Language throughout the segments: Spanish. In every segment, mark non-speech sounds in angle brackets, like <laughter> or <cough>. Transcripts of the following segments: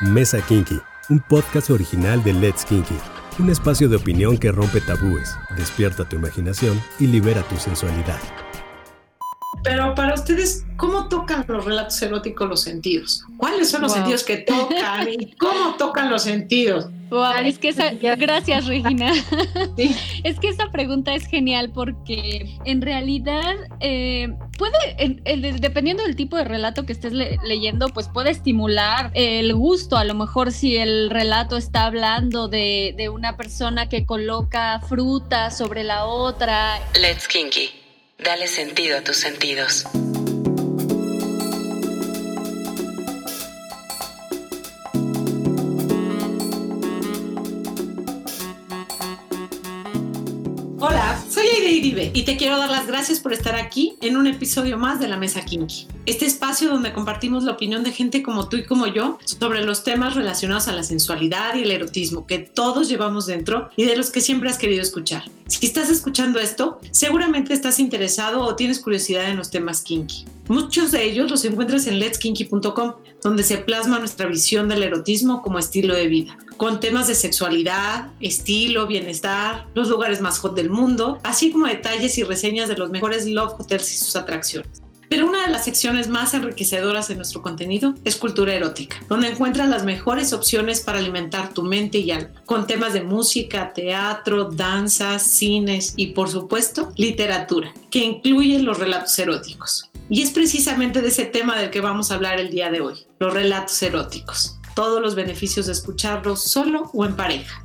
Mesa Kinky, un podcast original de Let's Kinky, un espacio de opinión que rompe tabúes, despierta tu imaginación y libera tu sensualidad. Pero para ustedes, ¿cómo tocan los relatos eróticos los sentidos? ¿Cuáles son los sentidos que tocan y <laughs> cómo tocan los sentidos? es que gracias Regina. <laughs> Es que esa pregunta es genial porque en realidad eh, puede, dependiendo del tipo de relato que estés leyendo, pues puede estimular el gusto. A lo mejor si el relato está hablando de, de una persona que coloca fruta sobre la otra. Let's Kinky. Dale sentido a tus sentidos. Y te quiero dar las gracias por estar aquí en un episodio más de La Mesa Kinky. Este espacio donde compartimos la opinión de gente como tú y como yo sobre los temas relacionados a la sensualidad y el erotismo que todos llevamos dentro y de los que siempre has querido escuchar. Si estás escuchando esto, seguramente estás interesado o tienes curiosidad en los temas kinky. Muchos de ellos los encuentras en letskinky.com, donde se plasma nuestra visión del erotismo como estilo de vida con temas de sexualidad, estilo, bienestar, los lugares más hot del mundo, así como detalles y reseñas de los mejores love hotels y sus atracciones. Pero una de las secciones más enriquecedoras de nuestro contenido es cultura erótica, donde encuentras las mejores opciones para alimentar tu mente y alma, con temas de música, teatro, danzas, cines y por supuesto literatura, que incluyen los relatos eróticos. Y es precisamente de ese tema del que vamos a hablar el día de hoy, los relatos eróticos todos los beneficios de escucharlos solo o en pareja.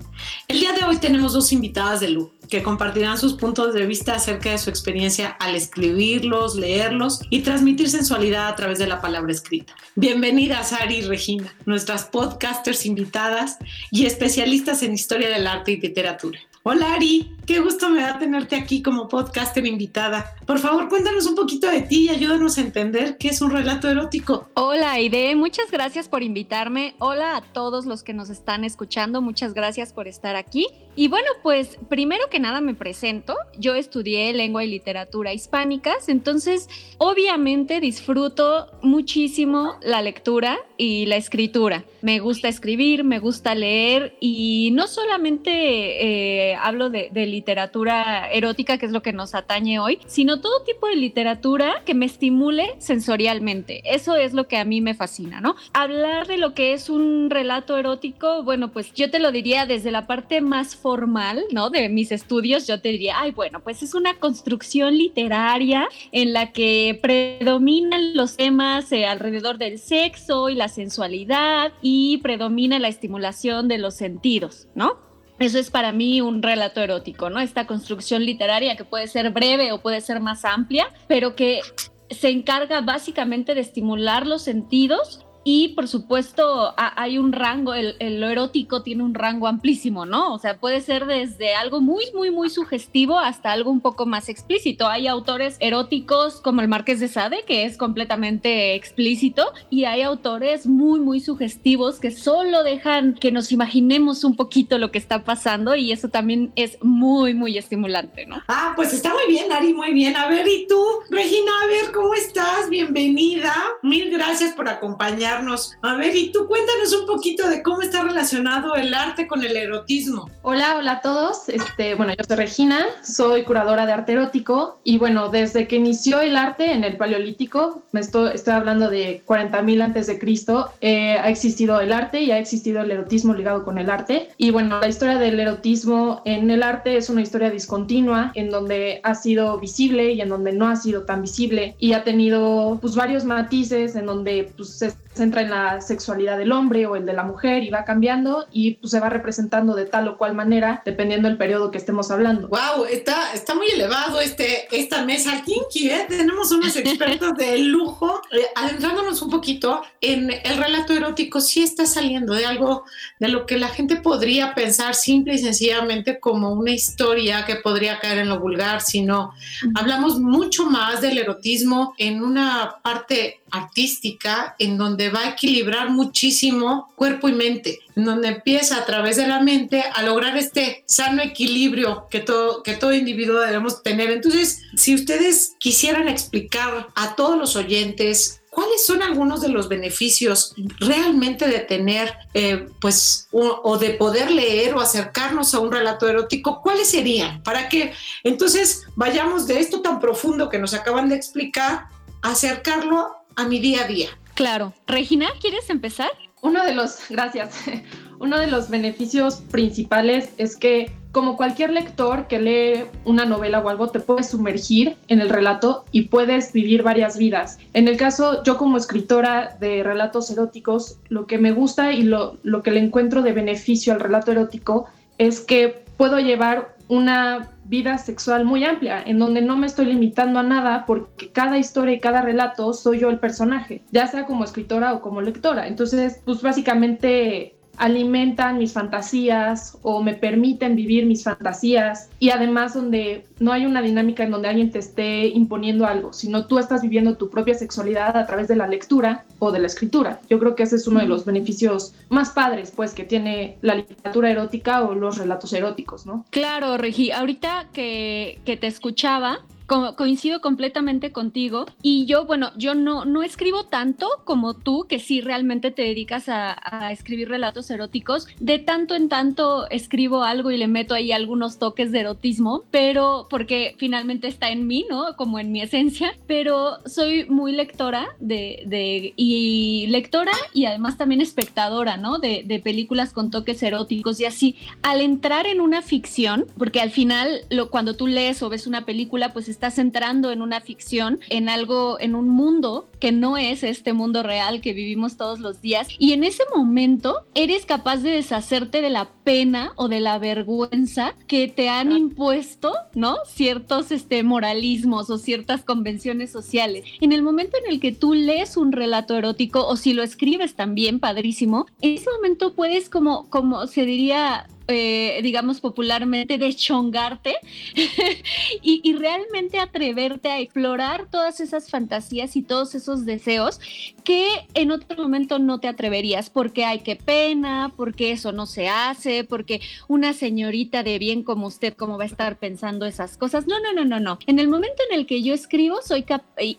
El día de hoy tenemos dos invitadas de lujo que compartirán sus puntos de vista acerca de su experiencia al escribirlos, leerlos y transmitir sensualidad a través de la palabra escrita. Bienvenidas Ari y Regina, nuestras podcasters invitadas y especialistas en historia del arte y literatura. Hola Ari, qué gusto me da tenerte aquí como podcaster invitada. Por favor, cuéntanos un poquito de ti y ayúdanos a entender qué es un relato erótico. Hola Aide, muchas gracias por invitarme. Hola a todos los que nos están escuchando, muchas gracias por estar aquí. Y bueno, pues primero que nada me presento. Yo estudié lengua y literatura hispánicas, entonces obviamente disfruto muchísimo la lectura y la escritura. Me gusta escribir, me gusta leer y no solamente eh, hablo de, literatura erótica, que es lo que nos atañe hoy, sino todo tipo de literatura que me estimule sensorialmente. Eso es lo que a mí me fascina, ¿no? Hablar de lo que es un relato erótico, bueno, pues yo te lo diría desde la parte más formal, ¿no? De mis estudios, yo te diría, ay, bueno, pues es una construcción literaria en la que predominan los temas eh, alrededor del sexo y la sensualidad y predomina la estimulación de los sentidos, ¿no? Eso es para mí un relato erótico, ¿no? Esta construcción literaria que puede ser breve o puede ser más amplia, pero que se encarga básicamente de estimular los sentidos y por supuesto hay un rango, el, lo erótico tiene un rango amplísimo, ¿no? O sea, puede ser desde algo muy, muy, muy sugestivo hasta algo un poco más explícito. Hay autores eróticos como el Marqués de Sade, que es completamente explícito, y hay autores muy, muy sugestivos que solo dejan que nos imaginemos un poquito lo que está pasando y eso también es muy, muy estimulante, ¿no? Ah, pues está muy bien, Ari, muy bien. A ver, ¿y tú, Regina? A ver, ¿cómo estás? Bienvenida. Mil gracias por acompañarnos a ver, y tú cuéntanos un poquito de cómo está relacionado el arte con el erotismo. Hola, hola a todos. Este, bueno, yo soy Regina, soy curadora de arte erótico y bueno, desde que inició el arte en el Paleolítico, me estoy, estoy hablando de 40.000 antes de Cristo, eh, ha existido el arte y ha existido el erotismo ligado con el arte. Y bueno, la historia del erotismo en el arte es una historia discontinua en donde ha sido visible y en donde no ha sido tan visible y ha tenido pues varios matices en donde pues se entra en la sexualidad del hombre o el de la mujer y va cambiando y pues, se va representando de tal o cual manera dependiendo del periodo que estemos hablando. Wow, está, está muy elevado este, esta mesa kinky, ¿eh? Tenemos unos expertos de lujo. Eh, adentrándonos un poquito en el relato erótico, sí está saliendo de algo de lo que la gente podría pensar simple y sencillamente como una historia que podría caer en lo vulgar, sino hablamos mucho más del erotismo en una parte artística en donde va a equilibrar muchísimo cuerpo y mente, en donde empieza a través de la mente a lograr este sano equilibrio que todo, que todo individuo debemos tener. Entonces, si ustedes quisieran explicar a todos los oyentes ¿cuáles son algunos de los beneficios realmente de tener, eh, pues, o, de poder leer o acercarnos a un relato erótico? ¿Cuáles serían? Para que entonces vayamos de esto tan profundo que nos acaban de explicar, acercarlo a mi día a día. Claro. Regina, ¿quieres empezar? Uno de los, gracias, <laughs> uno de los beneficios principales es que como cualquier lector que lee una novela o algo, te puedes sumergir en el relato y puedes vivir varias vidas. En el caso, yo como escritora de relatos eróticos, lo que me gusta y lo, lo que le encuentro de beneficio al relato erótico es que puedo llevar una vida sexual muy amplia, en donde no me estoy limitando a nada porque cada historia y cada relato soy yo el personaje, ya sea como escritora o como lectora. Entonces, pues básicamente alimentan mis fantasías o me permiten vivir mis fantasías y además donde no hay una dinámica en donde alguien te esté imponiendo algo, sino tú estás viviendo tu propia sexualidad a través de la lectura o de la escritura. Yo creo que ese es uno de los beneficios más padres pues que tiene la literatura erótica o los relatos eróticos, ¿no? Claro, Regi, ahorita que, que te escuchaba, coincido completamente contigo y yo, bueno, yo no, no escribo tanto como tú, que sí realmente te dedicas a, escribir relatos eróticos. De tanto en tanto escribo algo y le meto ahí algunos toques de erotismo, pero porque finalmente está en mí, ¿no? Como en mi esencia, pero soy muy lectora de, de y lectora y además también espectadora, ¿no? De, de películas con toques eróticos y así. Al entrar en una ficción, porque al final lo, cuando tú lees o ves una película, pues estás entrando en una ficción, en algo, en un mundo que no es este mundo real que vivimos todos los días. Y en ese momento eres capaz de deshacerte de la pena o de la vergüenza que te han impuesto, ¿no? Ciertos este, moralismos o ciertas convenciones sociales. En el momento en el que tú lees un relato erótico o si lo escribes también, padrísimo, en ese momento puedes como, como se diría, eh, digamos popularmente, de chongarte <laughs> y, realmente atreverte a explorar todas esas fantasías y todos esos deseos que en otro momento no te atreverías porque hay que pena, porque eso no se hace, porque una señorita de bien como usted, ¿cómo va a estar pensando esas cosas? No, no, no, no, no. En el momento en el que yo escribo soy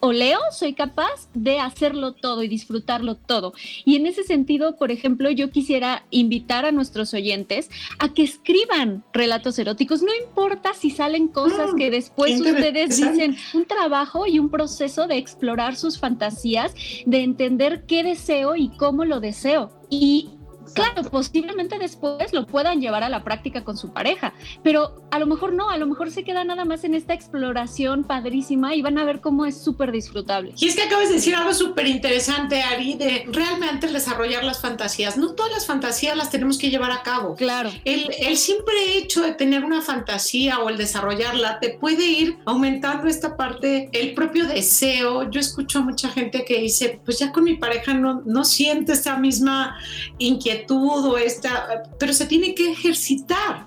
o leo, soy capaz de hacerlo todo y disfrutarlo todo. Y en ese sentido, por ejemplo, yo quisiera invitar a nuestros oyentes a que escriban relatos eróticos. No importa si salen cosas que después ustedes dicen, un trabajo y un proceso de explorar sus fantasías, de entender qué deseo y cómo lo deseo. Y Claro, posiblemente después lo puedan llevar a la práctica con su pareja, pero a lo mejor no, a lo mejor se queda nada más en esta exploración padrísima y van a ver cómo es súper disfrutable. Y es que acabas de decir algo súper interesante, Ari, de realmente desarrollar las fantasías. No todas las fantasías las tenemos que llevar a cabo. Claro. El, el simple hecho de tener una fantasía o el desarrollarla te puede ir aumentando esta parte, el propio deseo. Yo escucho a mucha gente que dice, pues ya con mi pareja no, no siento esa misma inquietud todo esta, pero se tiene que ejercitar.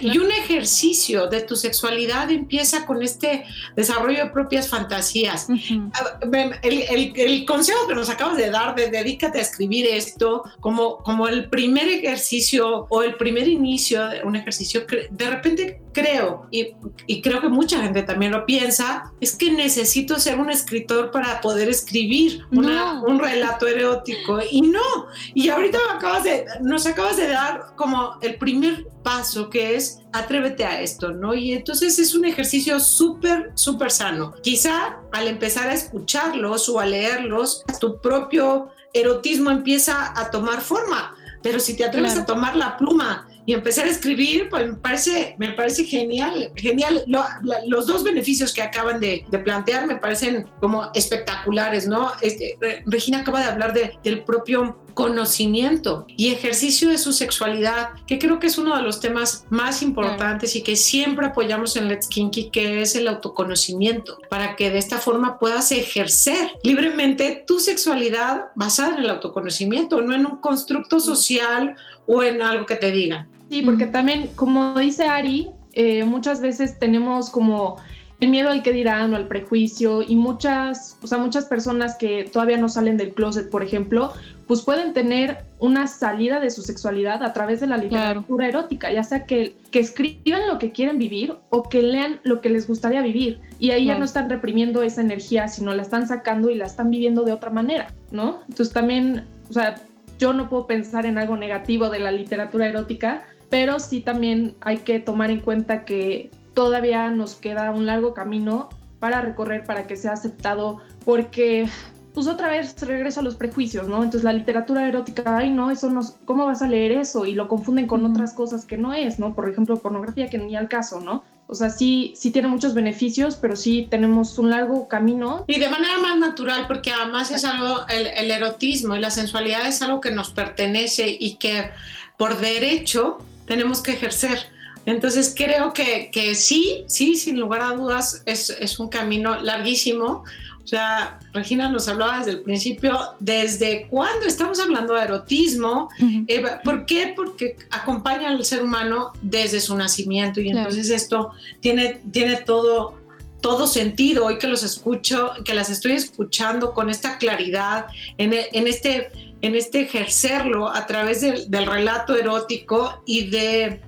y, un ejercicio de tu sexualidad empieza con este desarrollo de propias fantasías. Ah, el, consejo que nos acabas de dar de dedícate a escribir esto como, como el primer ejercicio o el primer inicio de un ejercicio, de repente creo, y, y creo que mucha gente también lo piensa, es que necesito ser un escritor para poder escribir un relato erótico. Y no, y ahorita me acabas nos acabas de dar como el primer paso que es atrévete a esto, ¿no? Y entonces es un ejercicio súper, súper sano. Quizá al empezar a escucharlos o a leerlos, tu propio erotismo empieza a tomar forma. Pero si te atreves a tomar la pluma y empezar a escribir, pues me parece, me parece genial, genial. los dos beneficios que acaban de, plantear me parecen como espectaculares, ¿no? Este, Regina acaba de hablar de, del propio conocimiento y ejercicio de su sexualidad, que creo que es uno de los temas más importantes y que siempre apoyamos en Let's Kinky, que es el autoconocimiento, para que de esta forma puedas ejercer libremente tu sexualidad basada en el autoconocimiento, no en un constructo social o en algo que te digan. Sí, porque también, como dice Ari, eh, muchas veces tenemos como el miedo al que dirán o al prejuicio y muchas, o sea, muchas personas que todavía no salen del closet, por ejemplo, pues pueden tener una salida de su sexualidad a través de la literatura erótica, ya sea que, que escriban lo que quieren vivir o que lean lo que les gustaría vivir. Y ahí ya no están reprimiendo esa energía, sino la están sacando y la están viviendo de otra manera, ¿no? Entonces también, o sea, yo no puedo pensar en algo negativo de la literatura erótica, pero sí también hay que tomar en cuenta que todavía nos queda un largo camino para recorrer para que sea aceptado, porque pues otra vez regreso a los prejuicios, ¿no? Entonces la literatura erótica, ay, no, eso no, ¿cómo vas a leer eso? Y lo confunden con otras cosas que no es, ¿no? Por ejemplo, pornografía, que ni al caso, ¿no? O sea, sí, sí tiene muchos beneficios, pero sí tenemos un largo camino. Y de manera más natural, porque además es algo, el, el erotismo y la sensualidad es algo que nos pertenece y que por derecho tenemos que ejercer. Entonces creo que, que sí, sí, sin lugar a dudas, es, es un camino larguísimo o sea, Regina nos hablaba desde el principio, desde cuándo estamos hablando de erotismo, eh, ¿por qué? Porque acompaña al ser humano desde su nacimiento y entonces esto tiene, tiene todo, todo sentido. Hoy que los escucho, que las estoy escuchando con esta claridad, en, en este, en este ejercerlo a través del relato erótico y de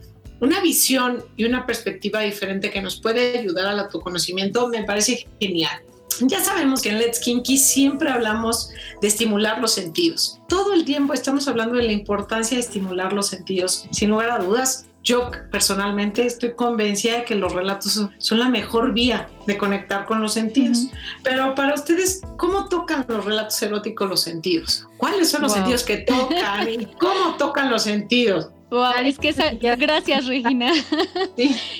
una visión y una perspectiva diferente que nos puede ayudar al autoconocimiento, me parece genial. Ya sabemos que en Let's Kinky siempre hablamos de estimular los sentidos. Todo el tiempo estamos hablando de la importancia de estimular los sentidos. Sin lugar a dudas, yo personalmente estoy convencida de que los relatos son la mejor vía de conectar con los sentidos. Pero para ustedes, ¿cómo tocan los relatos eróticos los sentidos? ¿Cuáles son los sentidos que tocan y cómo tocan los sentidos? Es que esa, gracias Regina. <laughs>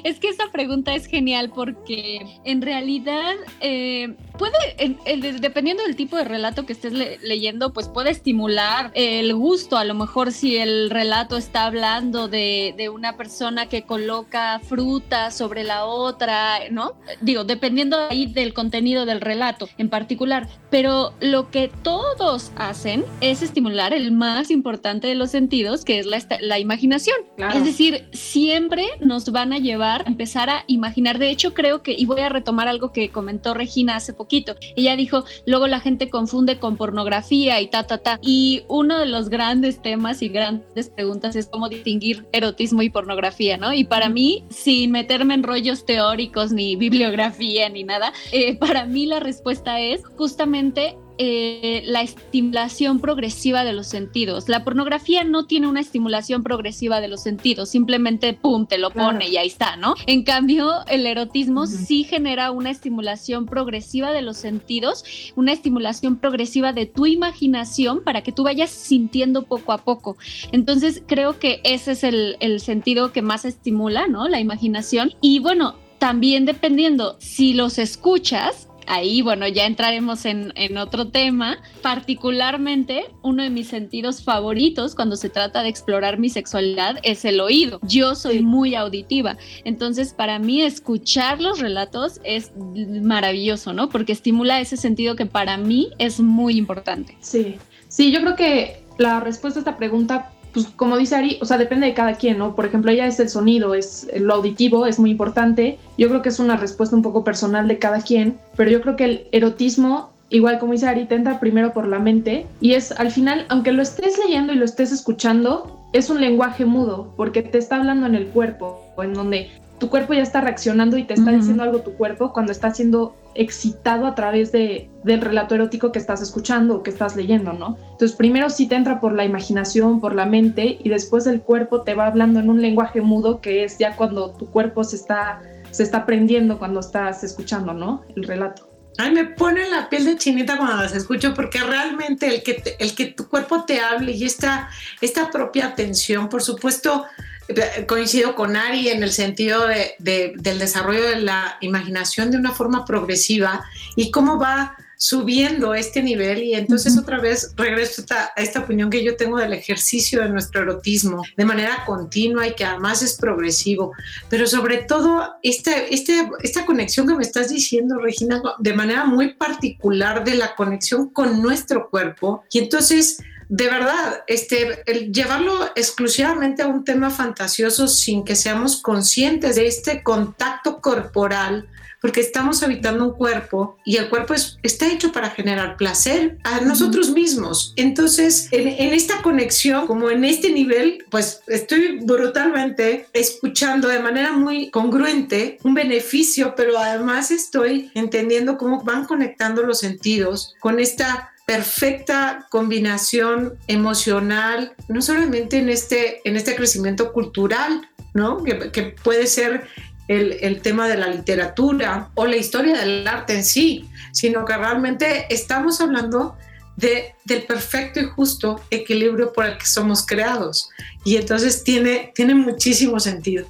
Es que esa pregunta es genial porque en realidad eh, puede, dependiendo del tipo de relato que estés leyendo, pues puede estimular el gusto. A lo mejor si el relato está hablando de, de, una persona que coloca fruta sobre la otra, ¿no? Digo, dependiendo ahí del contenido del relato en particular. Pero lo que todos hacen es estimular el más importante de los sentidos, que es la, la imaginación imaginación. Es decir, siempre nos van a llevar a empezar a imaginar. De hecho, creo que, y voy a retomar algo que comentó Regina hace poquito, ella dijo, luego la gente confunde con pornografía y ta, ta, ta. Y uno de los grandes temas y grandes preguntas es cómo distinguir erotismo y pornografía, ¿no? Y para mí, sin meterme en rollos teóricos ni bibliografía ni nada, eh, para mí la respuesta es justamente eh, la estimulación progresiva de los sentidos. La pornografía no tiene una estimulación progresiva de los sentidos, simplemente pum, te lo pone y ahí está, ¿no? En cambio, el erotismo sí genera una estimulación progresiva de los sentidos, una estimulación progresiva de tu imaginación para que tú vayas sintiendo poco a poco. Entonces, creo que ese es el, el sentido que más estimula, ¿no? La imaginación. Y bueno, también dependiendo si los escuchas, ahí, bueno, ya entraremos en, otro tema. Particularmente, uno de mis sentidos favoritos cuando se trata de explorar mi sexualidad es el oído. Yo soy muy auditiva, entonces para mí escuchar los relatos es maravilloso, ¿no? Porque estimula ese sentido que para mí es muy importante. Sí, sí, yo creo que la respuesta a esta pregunta pues como dice Ari, o sea, depende de cada quien, ¿no? Por ejemplo, ella es el sonido, es lo auditivo, es muy importante. Yo creo que es una respuesta un poco personal de cada quien, pero yo creo que el erotismo, igual como dice Ari, te entra primero por la mente y es al final, aunque lo estés leyendo y lo estés escuchando, es un lenguaje mudo, porque te está hablando en el cuerpo, en donde tu cuerpo ya está reaccionando y te está diciendo algo tu cuerpo cuando está siendo excitado a través de, del relato erótico que estás escuchando o que estás leyendo, ¿no? Entonces primero sí te entra por la imaginación, por la mente y después el cuerpo te va hablando en un lenguaje mudo que es ya cuando tu cuerpo se está, se está prendiendo cuando estás escuchando, ¿no? El relato. Ay, me pone la piel de chinita cuando las escucho porque realmente el que, el que tu cuerpo te hable y esta, esta propia atención, por supuesto, coincido con Ari en el sentido de, del desarrollo de la imaginación de una forma progresiva y cómo va subiendo este nivel. Y entonces otra vez regreso a esta, opinión que yo tengo del ejercicio de nuestro erotismo de manera continua y que además es progresivo, pero sobre todo esta, este, esta conexión que me estás diciendo, Regina, de manera muy particular de la conexión con nuestro cuerpo. Y entonces de verdad, este, el llevarlo exclusivamente a un tema fantasioso sin que seamos conscientes de este contacto corporal porque estamos habitando un cuerpo y el cuerpo está hecho para generar placer a nosotros mismos. Entonces, en, en esta conexión, como en este nivel, pues estoy brutalmente escuchando de manera muy congruente un beneficio, pero además estoy entendiendo cómo van conectando los sentidos con esta perfecta combinación emocional, no solamente en este, en este crecimiento cultural, ¿no? que, puede ser el, el, tema de la literatura o la historia del arte en sí, sino que realmente estamos hablando de, del perfecto y justo equilibrio por el que somos creados. Y entonces tiene, tiene muchísimo sentido.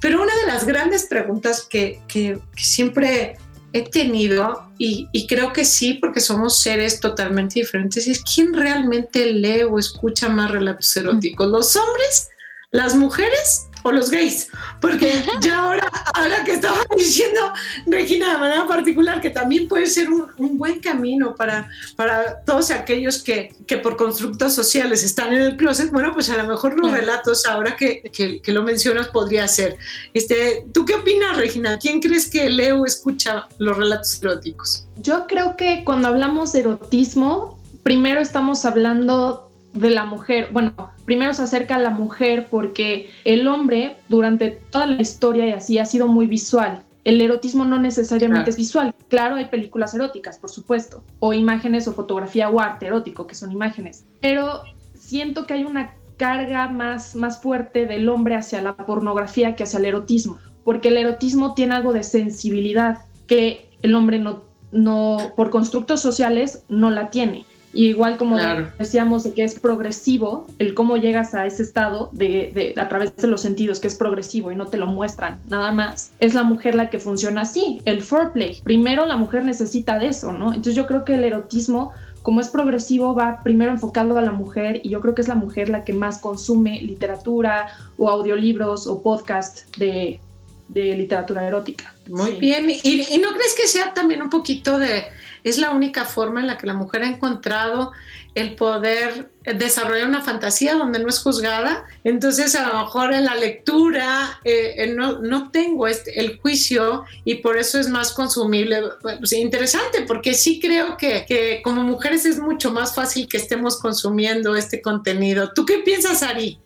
Pero una de las grandes preguntas que, que siempre he tenido, y, y, creo que sí, porque somos seres totalmente diferentes, es quién realmente lee o escucha más relatos eróticos, los hombres, las mujeres o los gays, porque <laughs> ya ahora, ahora que estaba <laughs> diciendo Regina de manera particular, que también puede ser un, un buen camino para, para todos aquellos que, que, por constructos sociales están en el closet, bueno, pues a lo mejor los relatos, ahora que, que, que, lo mencionas, podría ser. Este, ¿Tú qué opinas, Regina? ¿Quién crees que Leo escucha los relatos eróticos? Yo creo que cuando hablamos de erotismo, primero estamos hablando de la mujer, bueno, primero se acerca a la mujer porque el hombre durante toda la historia y así ha sido muy visual. El erotismo no necesariamente claro. es visual. Claro, hay películas eróticas, por supuesto, o imágenes o fotografía o arte erótico, que son imágenes. Pero siento que hay una carga más, más fuerte del hombre hacia la pornografía que hacia el erotismo, porque el erotismo tiene algo de sensibilidad que el hombre no, no por constructos sociales, no la tiene. Y igual como claro. decíamos de que es progresivo, el cómo llegas a ese estado de, de, a través de los sentidos, que es progresivo y no te lo muestran nada más, es la mujer la que funciona así, el foreplay. Primero la mujer necesita de eso, ¿no? Entonces yo creo que el erotismo, como es progresivo, va primero enfocado a la mujer y yo creo que es la mujer la que más consume literatura o audiolibros o podcast de, de literatura erótica. Muy sí. bien. ¿Y, ¿Y no crees que sea también un poquito de es la única forma en la que la mujer ha encontrado el poder desarrollar una fantasía donde no es juzgada. Entonces, a lo mejor en la lectura eh, no, no, tengo este, el juicio y por eso es más consumible. Pues, interesante, porque sí creo que, que, como mujeres es mucho más fácil que estemos consumiendo este contenido. ¿Tú qué piensas, Ari?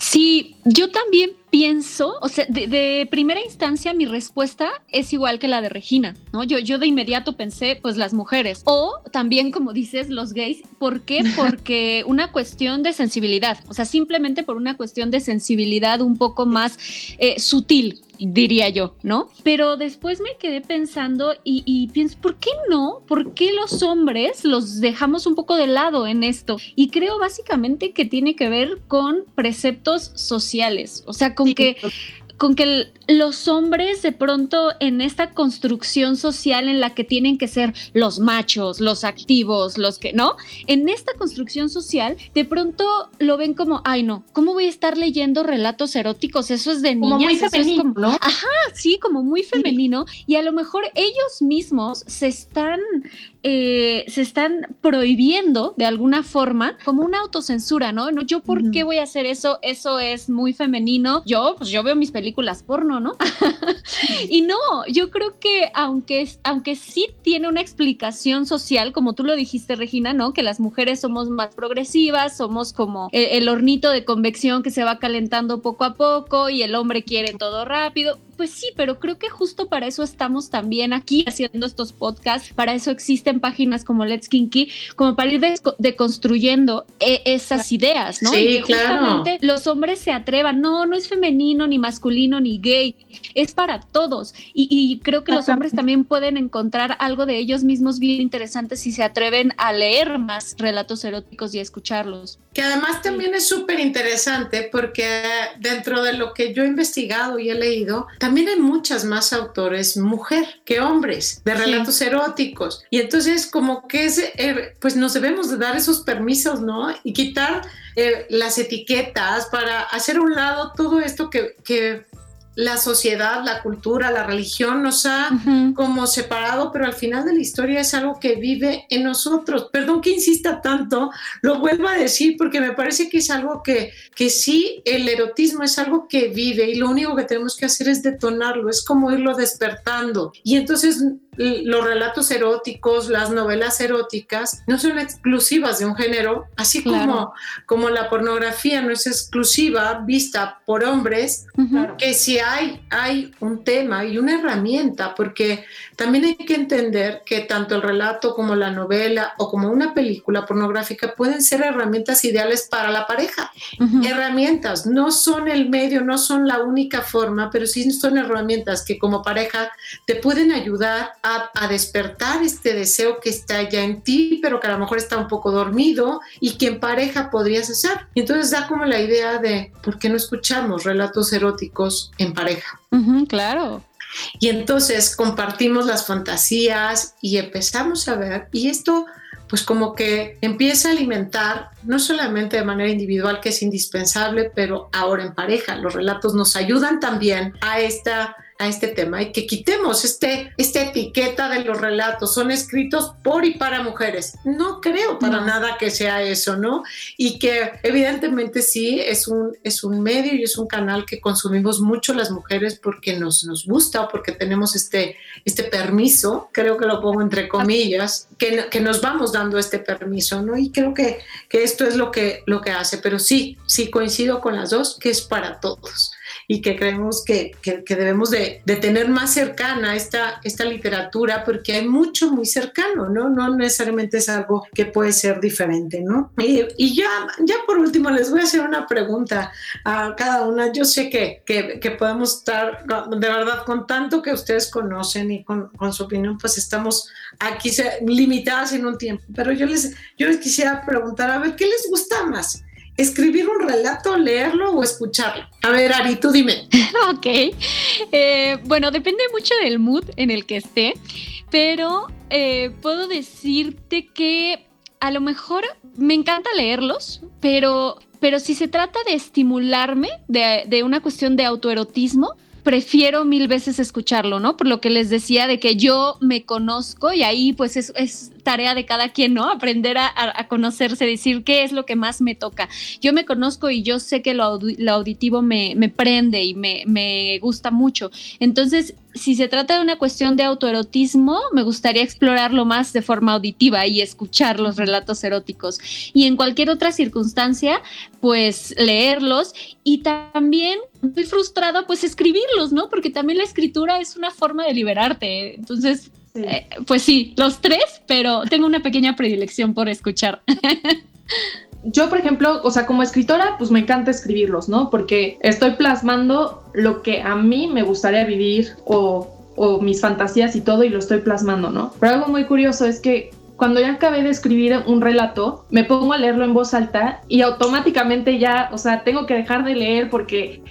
Sí, yo también pienso, o sea, de, de, primera instancia mi respuesta es igual que la de Regina, ¿no? Yo, yo de inmediato pensé, pues las mujeres. O también, como dices, los gays. ¿Por qué? <laughs> Porque una cuestión de sensibilidad, o sea, simplemente por una cuestión de sensibilidad un poco más eh, sutil, diría yo, ¿no? Pero después me quedé pensando y, y, pienso, ¿por qué no? ¿Por qué los hombres los dejamos un poco de lado en esto? Y creo básicamente que tiene que ver con preceptos sociales, o sea, con sí. que con que los hombres de pronto en esta construcción social en la que tienen que ser los machos, los activos, los que no, en esta construcción social de pronto lo ven como, ay no, ¿cómo voy a estar leyendo relatos eróticos? Eso es de niñas. Como muy femenino, como, ¿no? Ajá, sí, como muy femenino sí. y a lo mejor ellos mismos se están eh, se están prohibiendo de alguna forma como una autocensura, ¿no? no yo por uh -huh. qué voy a hacer eso, eso es muy femenino. Yo, pues yo veo mis películas porno, ¿no? <laughs> y no, yo creo que aunque, aunque sí tiene una explicación social, como tú lo dijiste, Regina, ¿no? Que las mujeres somos más progresivas, somos como el hornito de convección que se va calentando poco a poco y el hombre quiere todo rápido pues sí, pero creo que justo para eso estamos también aquí haciendo estos podcasts, para eso existen páginas como Let's Kinky, como para ir deconstruyendo de esas ideas, ¿no? Sí, y que claro. los hombres se atrevan, no, no es femenino, ni masculino, ni gay, es para todos. Y, y creo que los hombres también pueden encontrar algo de ellos mismos bien interesante si se atreven a leer más relatos eróticos y a escucharlos. Que además también es súper interesante porque dentro de lo que yo he investigado y he leído, también hay muchas más autores mujer que hombres de relatos sí. eróticos. Y entonces como que es, eh, pues nos debemos de dar esos permisos, ¿no? Y quitar eh, las etiquetas para hacer a un lado todo esto que, que la sociedad, la cultura, la religión nos ha como separado, pero al final de la historia es algo que vive en nosotros. Perdón que insista tanto, lo vuelvo a decir porque me parece que es algo que, que sí, el erotismo es algo que vive y lo único que tenemos que hacer es detonarlo, es como irlo despertando. Y entonces los relatos eróticos, las novelas eróticas, no son exclusivas de un género, así como, como la pornografía no es exclusiva vista por hombres, que si hay, hay un tema y una herramienta, porque también hay que entender que tanto el relato como la novela o como una película pornográfica pueden ser herramientas ideales para la pareja. Herramientas, no son el medio, no son la única forma, pero sí son herramientas que como pareja te pueden ayudar a a, despertar este deseo que está ya en ti, pero que a lo mejor está un poco dormido y que en pareja podrías hacer. entonces da como la idea de, ¿por qué no escuchamos relatos eróticos en pareja? claro. Y entonces compartimos las fantasías y empezamos a ver, y esto pues como que empieza a alimentar, no solamente de manera individual, que es indispensable, pero ahora en pareja. Los relatos nos ayudan también a esta a este tema y que quitemos este, esta etiqueta de los relatos. Son escritos por y para mujeres. No creo para nada que sea eso, ¿no? Y que evidentemente sí es un, es un medio y es un canal que consumimos mucho las mujeres porque nos, nos gusta o porque tenemos este, este permiso, creo que lo pongo entre comillas, que, que nos vamos dando este permiso, ¿no? Y creo que, que esto es lo que, lo que hace. Pero sí, sí coincido con las dos, que es para todos y que creemos que, que, debemos de, de, tener más cercana esta, esta literatura porque hay mucho muy cercano, ¿no? No necesariamente es algo que puede ser diferente, ¿no? Y, y ya, ya por último les voy a hacer una pregunta a cada una. Yo sé que, que, que podemos estar, de verdad, con tanto que ustedes conocen y con, con su opinión, pues estamos aquí limitadas en un tiempo, pero yo les, yo les quisiera preguntar, a ver, ¿qué les gusta más? Escribir un relato, leerlo o escucharlo? A ver, Ari, tú dime. <laughs> ok. Eh, bueno, depende mucho del mood en el que esté, pero eh, puedo decirte que a lo mejor me encanta leerlos, pero, pero si se trata de estimularme, de, de una cuestión de autoerotismo, prefiero mil veces escucharlo, ¿no? Por lo que les decía de que yo me conozco y ahí pues es, es tarea de cada quien, ¿no? Aprender a, conocerse, decir qué es lo que más me toca. Yo me conozco y yo sé que lo, lo auditivo me, me, prende y me, me gusta mucho. Entonces, si se trata de una cuestión de autoerotismo, me gustaría explorarlo más de forma auditiva y escuchar los relatos eróticos. Y en cualquier otra circunstancia, pues leerlos y también, muy frustrado, pues escribirlos, ¿no? Porque también la escritura es una forma de liberarte. Entonces, eh, pues sí, los tres, pero tengo una pequeña predilección por escuchar. <laughs> yo, por ejemplo, o sea, como escritora, pues me encanta escribirlos, ¿no? Porque estoy plasmando lo que a mí me gustaría vivir o, mis fantasías y todo y lo estoy plasmando, ¿no? Pero algo muy curioso es que cuando ya acabé de escribir un relato, me pongo a leerlo en voz alta y automáticamente ya, o sea, tengo que dejar de leer porque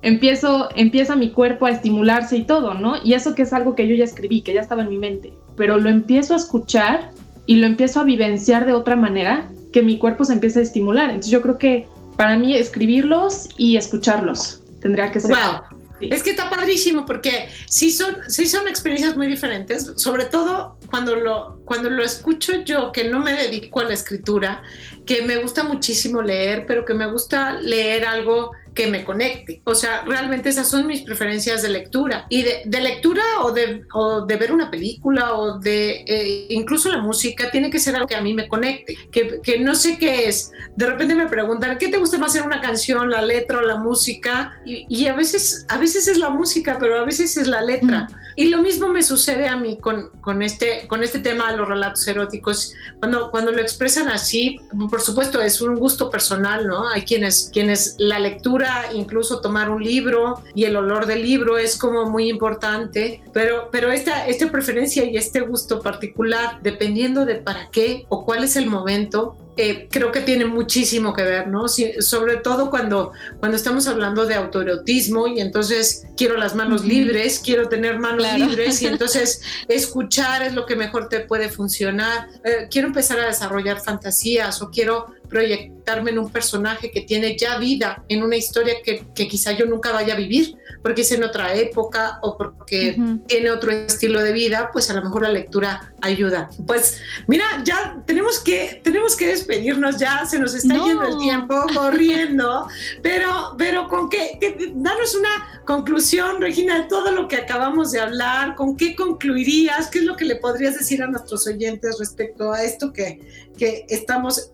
empiezo, empieza mi cuerpo a estimularse y todo, ¿no? Y eso que es algo que yo ya escribí, que ya estaba en mi mente, pero lo empiezo a escuchar y lo empiezo a vivenciar de otra manera que mi cuerpo se empieza a estimular. Entonces yo creo que para mí escribirlos y escucharlos tendría que ser. Wow. Es que está padrísimo porque sí son, sí son experiencias muy diferentes, sobre todo cuando lo, cuando lo escucho yo, que no me dedico a la escritura, que me gusta muchísimo leer, pero que me gusta leer algo que me conecte. O sea, realmente esas son mis preferencias de lectura. Y de, lectura o de, o de, ver una película o de eh, incluso la música, tiene que ser algo que a mí me conecte, que, que, no sé qué es. De repente me preguntan, ¿qué te gusta más en una canción, la letra o la música? Y, y a, veces, a veces es la música, pero a veces es la letra. Y lo mismo me sucede a mí con, con, este, con este tema de los relatos eróticos. Cuando, cuando lo expresan así, por supuesto, es un gusto personal, ¿no? Hay quienes, quienes la lectura, incluso tomar un libro y el olor del libro es como muy importante, pero, pero esta, esta preferencia y este gusto particular, dependiendo de para qué o cuál es el momento, eh, creo que tiene muchísimo que ver, ¿no? sobre todo cuando, cuando estamos hablando de autoerotismo y entonces quiero las manos libres, quiero tener manos libres y <laughs> entonces escuchar es lo que mejor te puede funcionar. Eh, quiero empezar a desarrollar fantasías o quiero, proyectarme en un personaje que tiene ya vida, en una historia que, que quizá yo nunca vaya a vivir, porque es en otra época o porque tiene otro estilo de vida, pues a lo mejor la lectura ayuda. Pues mira, ya tenemos que, tenemos que despedirnos, ya se nos está yendo el tiempo corriendo, pero, pero con qué, danos una conclusión, Regina, de todo lo que acabamos de hablar, ¿con qué concluirías? ¿Qué es lo que le podrías decir a nuestros oyentes respecto a esto que, que estamos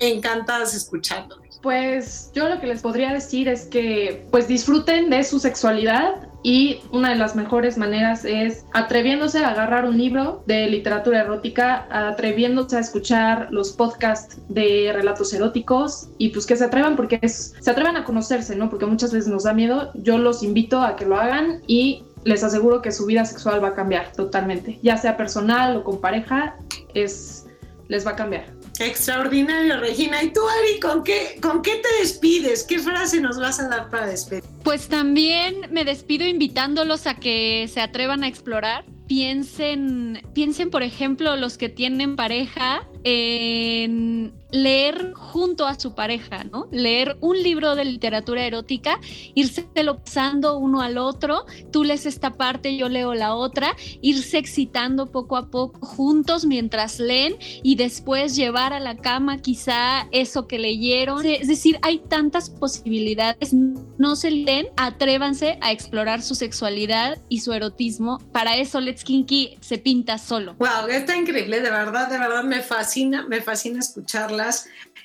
encantadas escuchando? Pues yo lo que les podría decir es que pues disfruten de su sexualidad y una de las mejores maneras es atreviéndose a agarrar un libro de literatura erótica, atreviéndose a escuchar los podcasts de relatos eróticos y pues que se atrevan porque se atrevan a conocerse, ¿no? Porque muchas veces nos da miedo. Yo los invito a que lo hagan y les aseguro que su vida sexual va a cambiar totalmente, ya sea personal o con pareja, es les va a cambiar. Extraordinario, Regina. ¿Y tú, Ari, con qué, con qué te despides? ¿Qué frase nos vas a dar para despedir? Pues también me despido invitándolos a que se atrevan a explorar. Piensen, piensen, por ejemplo, los que tienen pareja, en leer junto a su pareja, ¿no? Leer un libro de literatura erótica, irse pasando uno al otro, tú lees esta parte, yo leo la otra, irse excitando poco a poco juntos mientras leen y después llevar a la cama quizá eso que leyeron. Es decir, hay tantas posibilidades, no se leen, atrévanse a explorar su sexualidad y su erotismo. Para eso Let's Kinky se pinta solo. Wow, está increíble, de verdad, de verdad me fascina, me fascina escucharla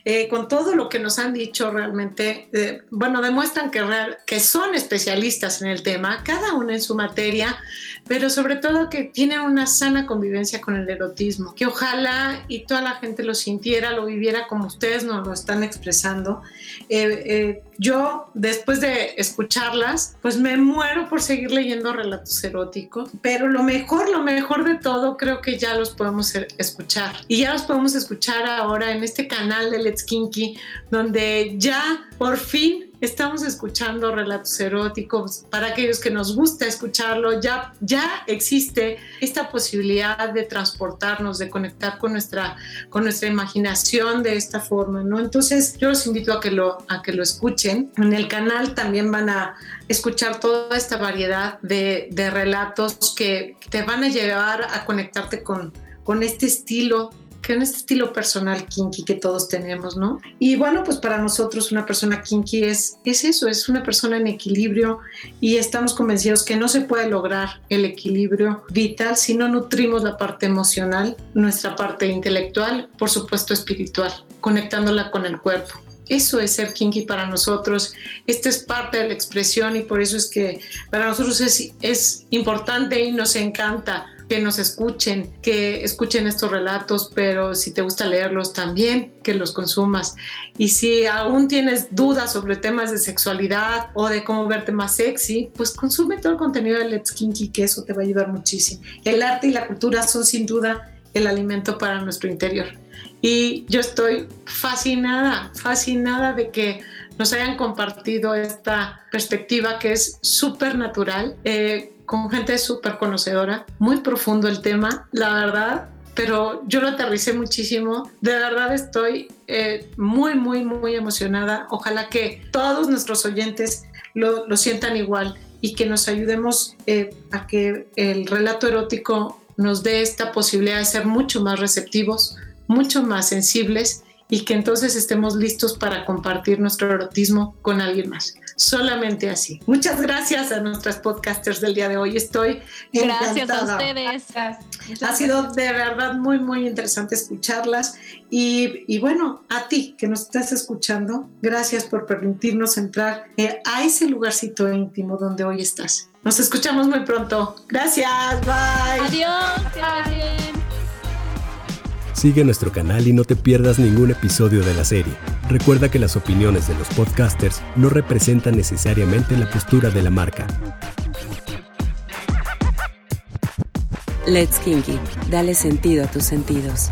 eh, con todo lo que nos han dicho realmente, eh, bueno, demuestran que, que son especialistas en el tema, cada uno en su materia, pero sobre todo que tienen una sana convivencia con el erotismo, que ojalá y toda la gente lo sintiera, lo viviera como ustedes nos lo están expresando. Eh, yo, después de escucharlas, pues me muero por seguir leyendo relatos eróticos, pero lo mejor, lo mejor de todo, creo que ya los podemos escuchar. Y ya los podemos escuchar ahora en este canal de Let's Kinky, donde ya por fin estamos escuchando relatos eróticos. Para aquellos que nos gusta escucharlo, ya, ya existe esta posibilidad de transportarnos, de conectar con nuestra, con nuestra imaginación de esta forma, ¿no? Entonces, yo los invito a que lo, a que lo escuchen. En el canal también van a escuchar toda esta variedad de, de relatos que te van a llevar a conectarte con, con este estilo en este estilo personal kinky que todos tenemos, ¿no? Y bueno, pues para nosotros una persona kinky es, es eso, es una persona en equilibrio y estamos convencidos que no se puede lograr el equilibrio vital si no nutrimos la parte emocional, nuestra parte intelectual, por supuesto espiritual, conectándola con el cuerpo. Eso es ser kinky para nosotros. Esta es parte de la expresión y por eso es que para nosotros es, es importante y nos encanta que nos escuchen, que escuchen estos relatos, pero si te gusta leerlos también, que los consumas. Y si aún tienes dudas sobre temas de sexualidad o de cómo verte más sexy, pues consume todo el contenido de Let's Kinky, que eso te va a ayudar muchísimo. El arte y la cultura son sin duda el alimento para nuestro interior. Y yo estoy fascinada, fascinada de que nos hayan compartido esta perspectiva que es súper natural. Eh, con gente súper conocedora, muy profundo el tema, la verdad, pero yo lo aterricé muchísimo. De verdad estoy eh, muy, muy, muy emocionada. Ojalá que todos nuestros oyentes lo, lo sientan igual y que nos ayudemos eh, a que el relato erótico nos dé esta posibilidad de ser mucho más receptivos, mucho más sensibles y que entonces estemos listos para compartir nuestro erotismo con alguien más. Solamente así. Muchas gracias a nuestras podcasters del día de hoy. Estoy Gracias a ustedes. Ha sido de verdad muy, muy interesante escucharlas. Y, y, bueno, a ti que nos estás escuchando, gracias por permitirnos entrar eh, a ese lugarcito íntimo donde hoy estás. Nos escuchamos muy pronto. Gracias. Bye. Adiós. Bye. Sigue nuestro canal y no te pierdas ningún episodio de la serie. Recuerda que las opiniones de los podcasters no representan necesariamente la postura de la marca. Let's Kinky, dale sentido a tus sentidos.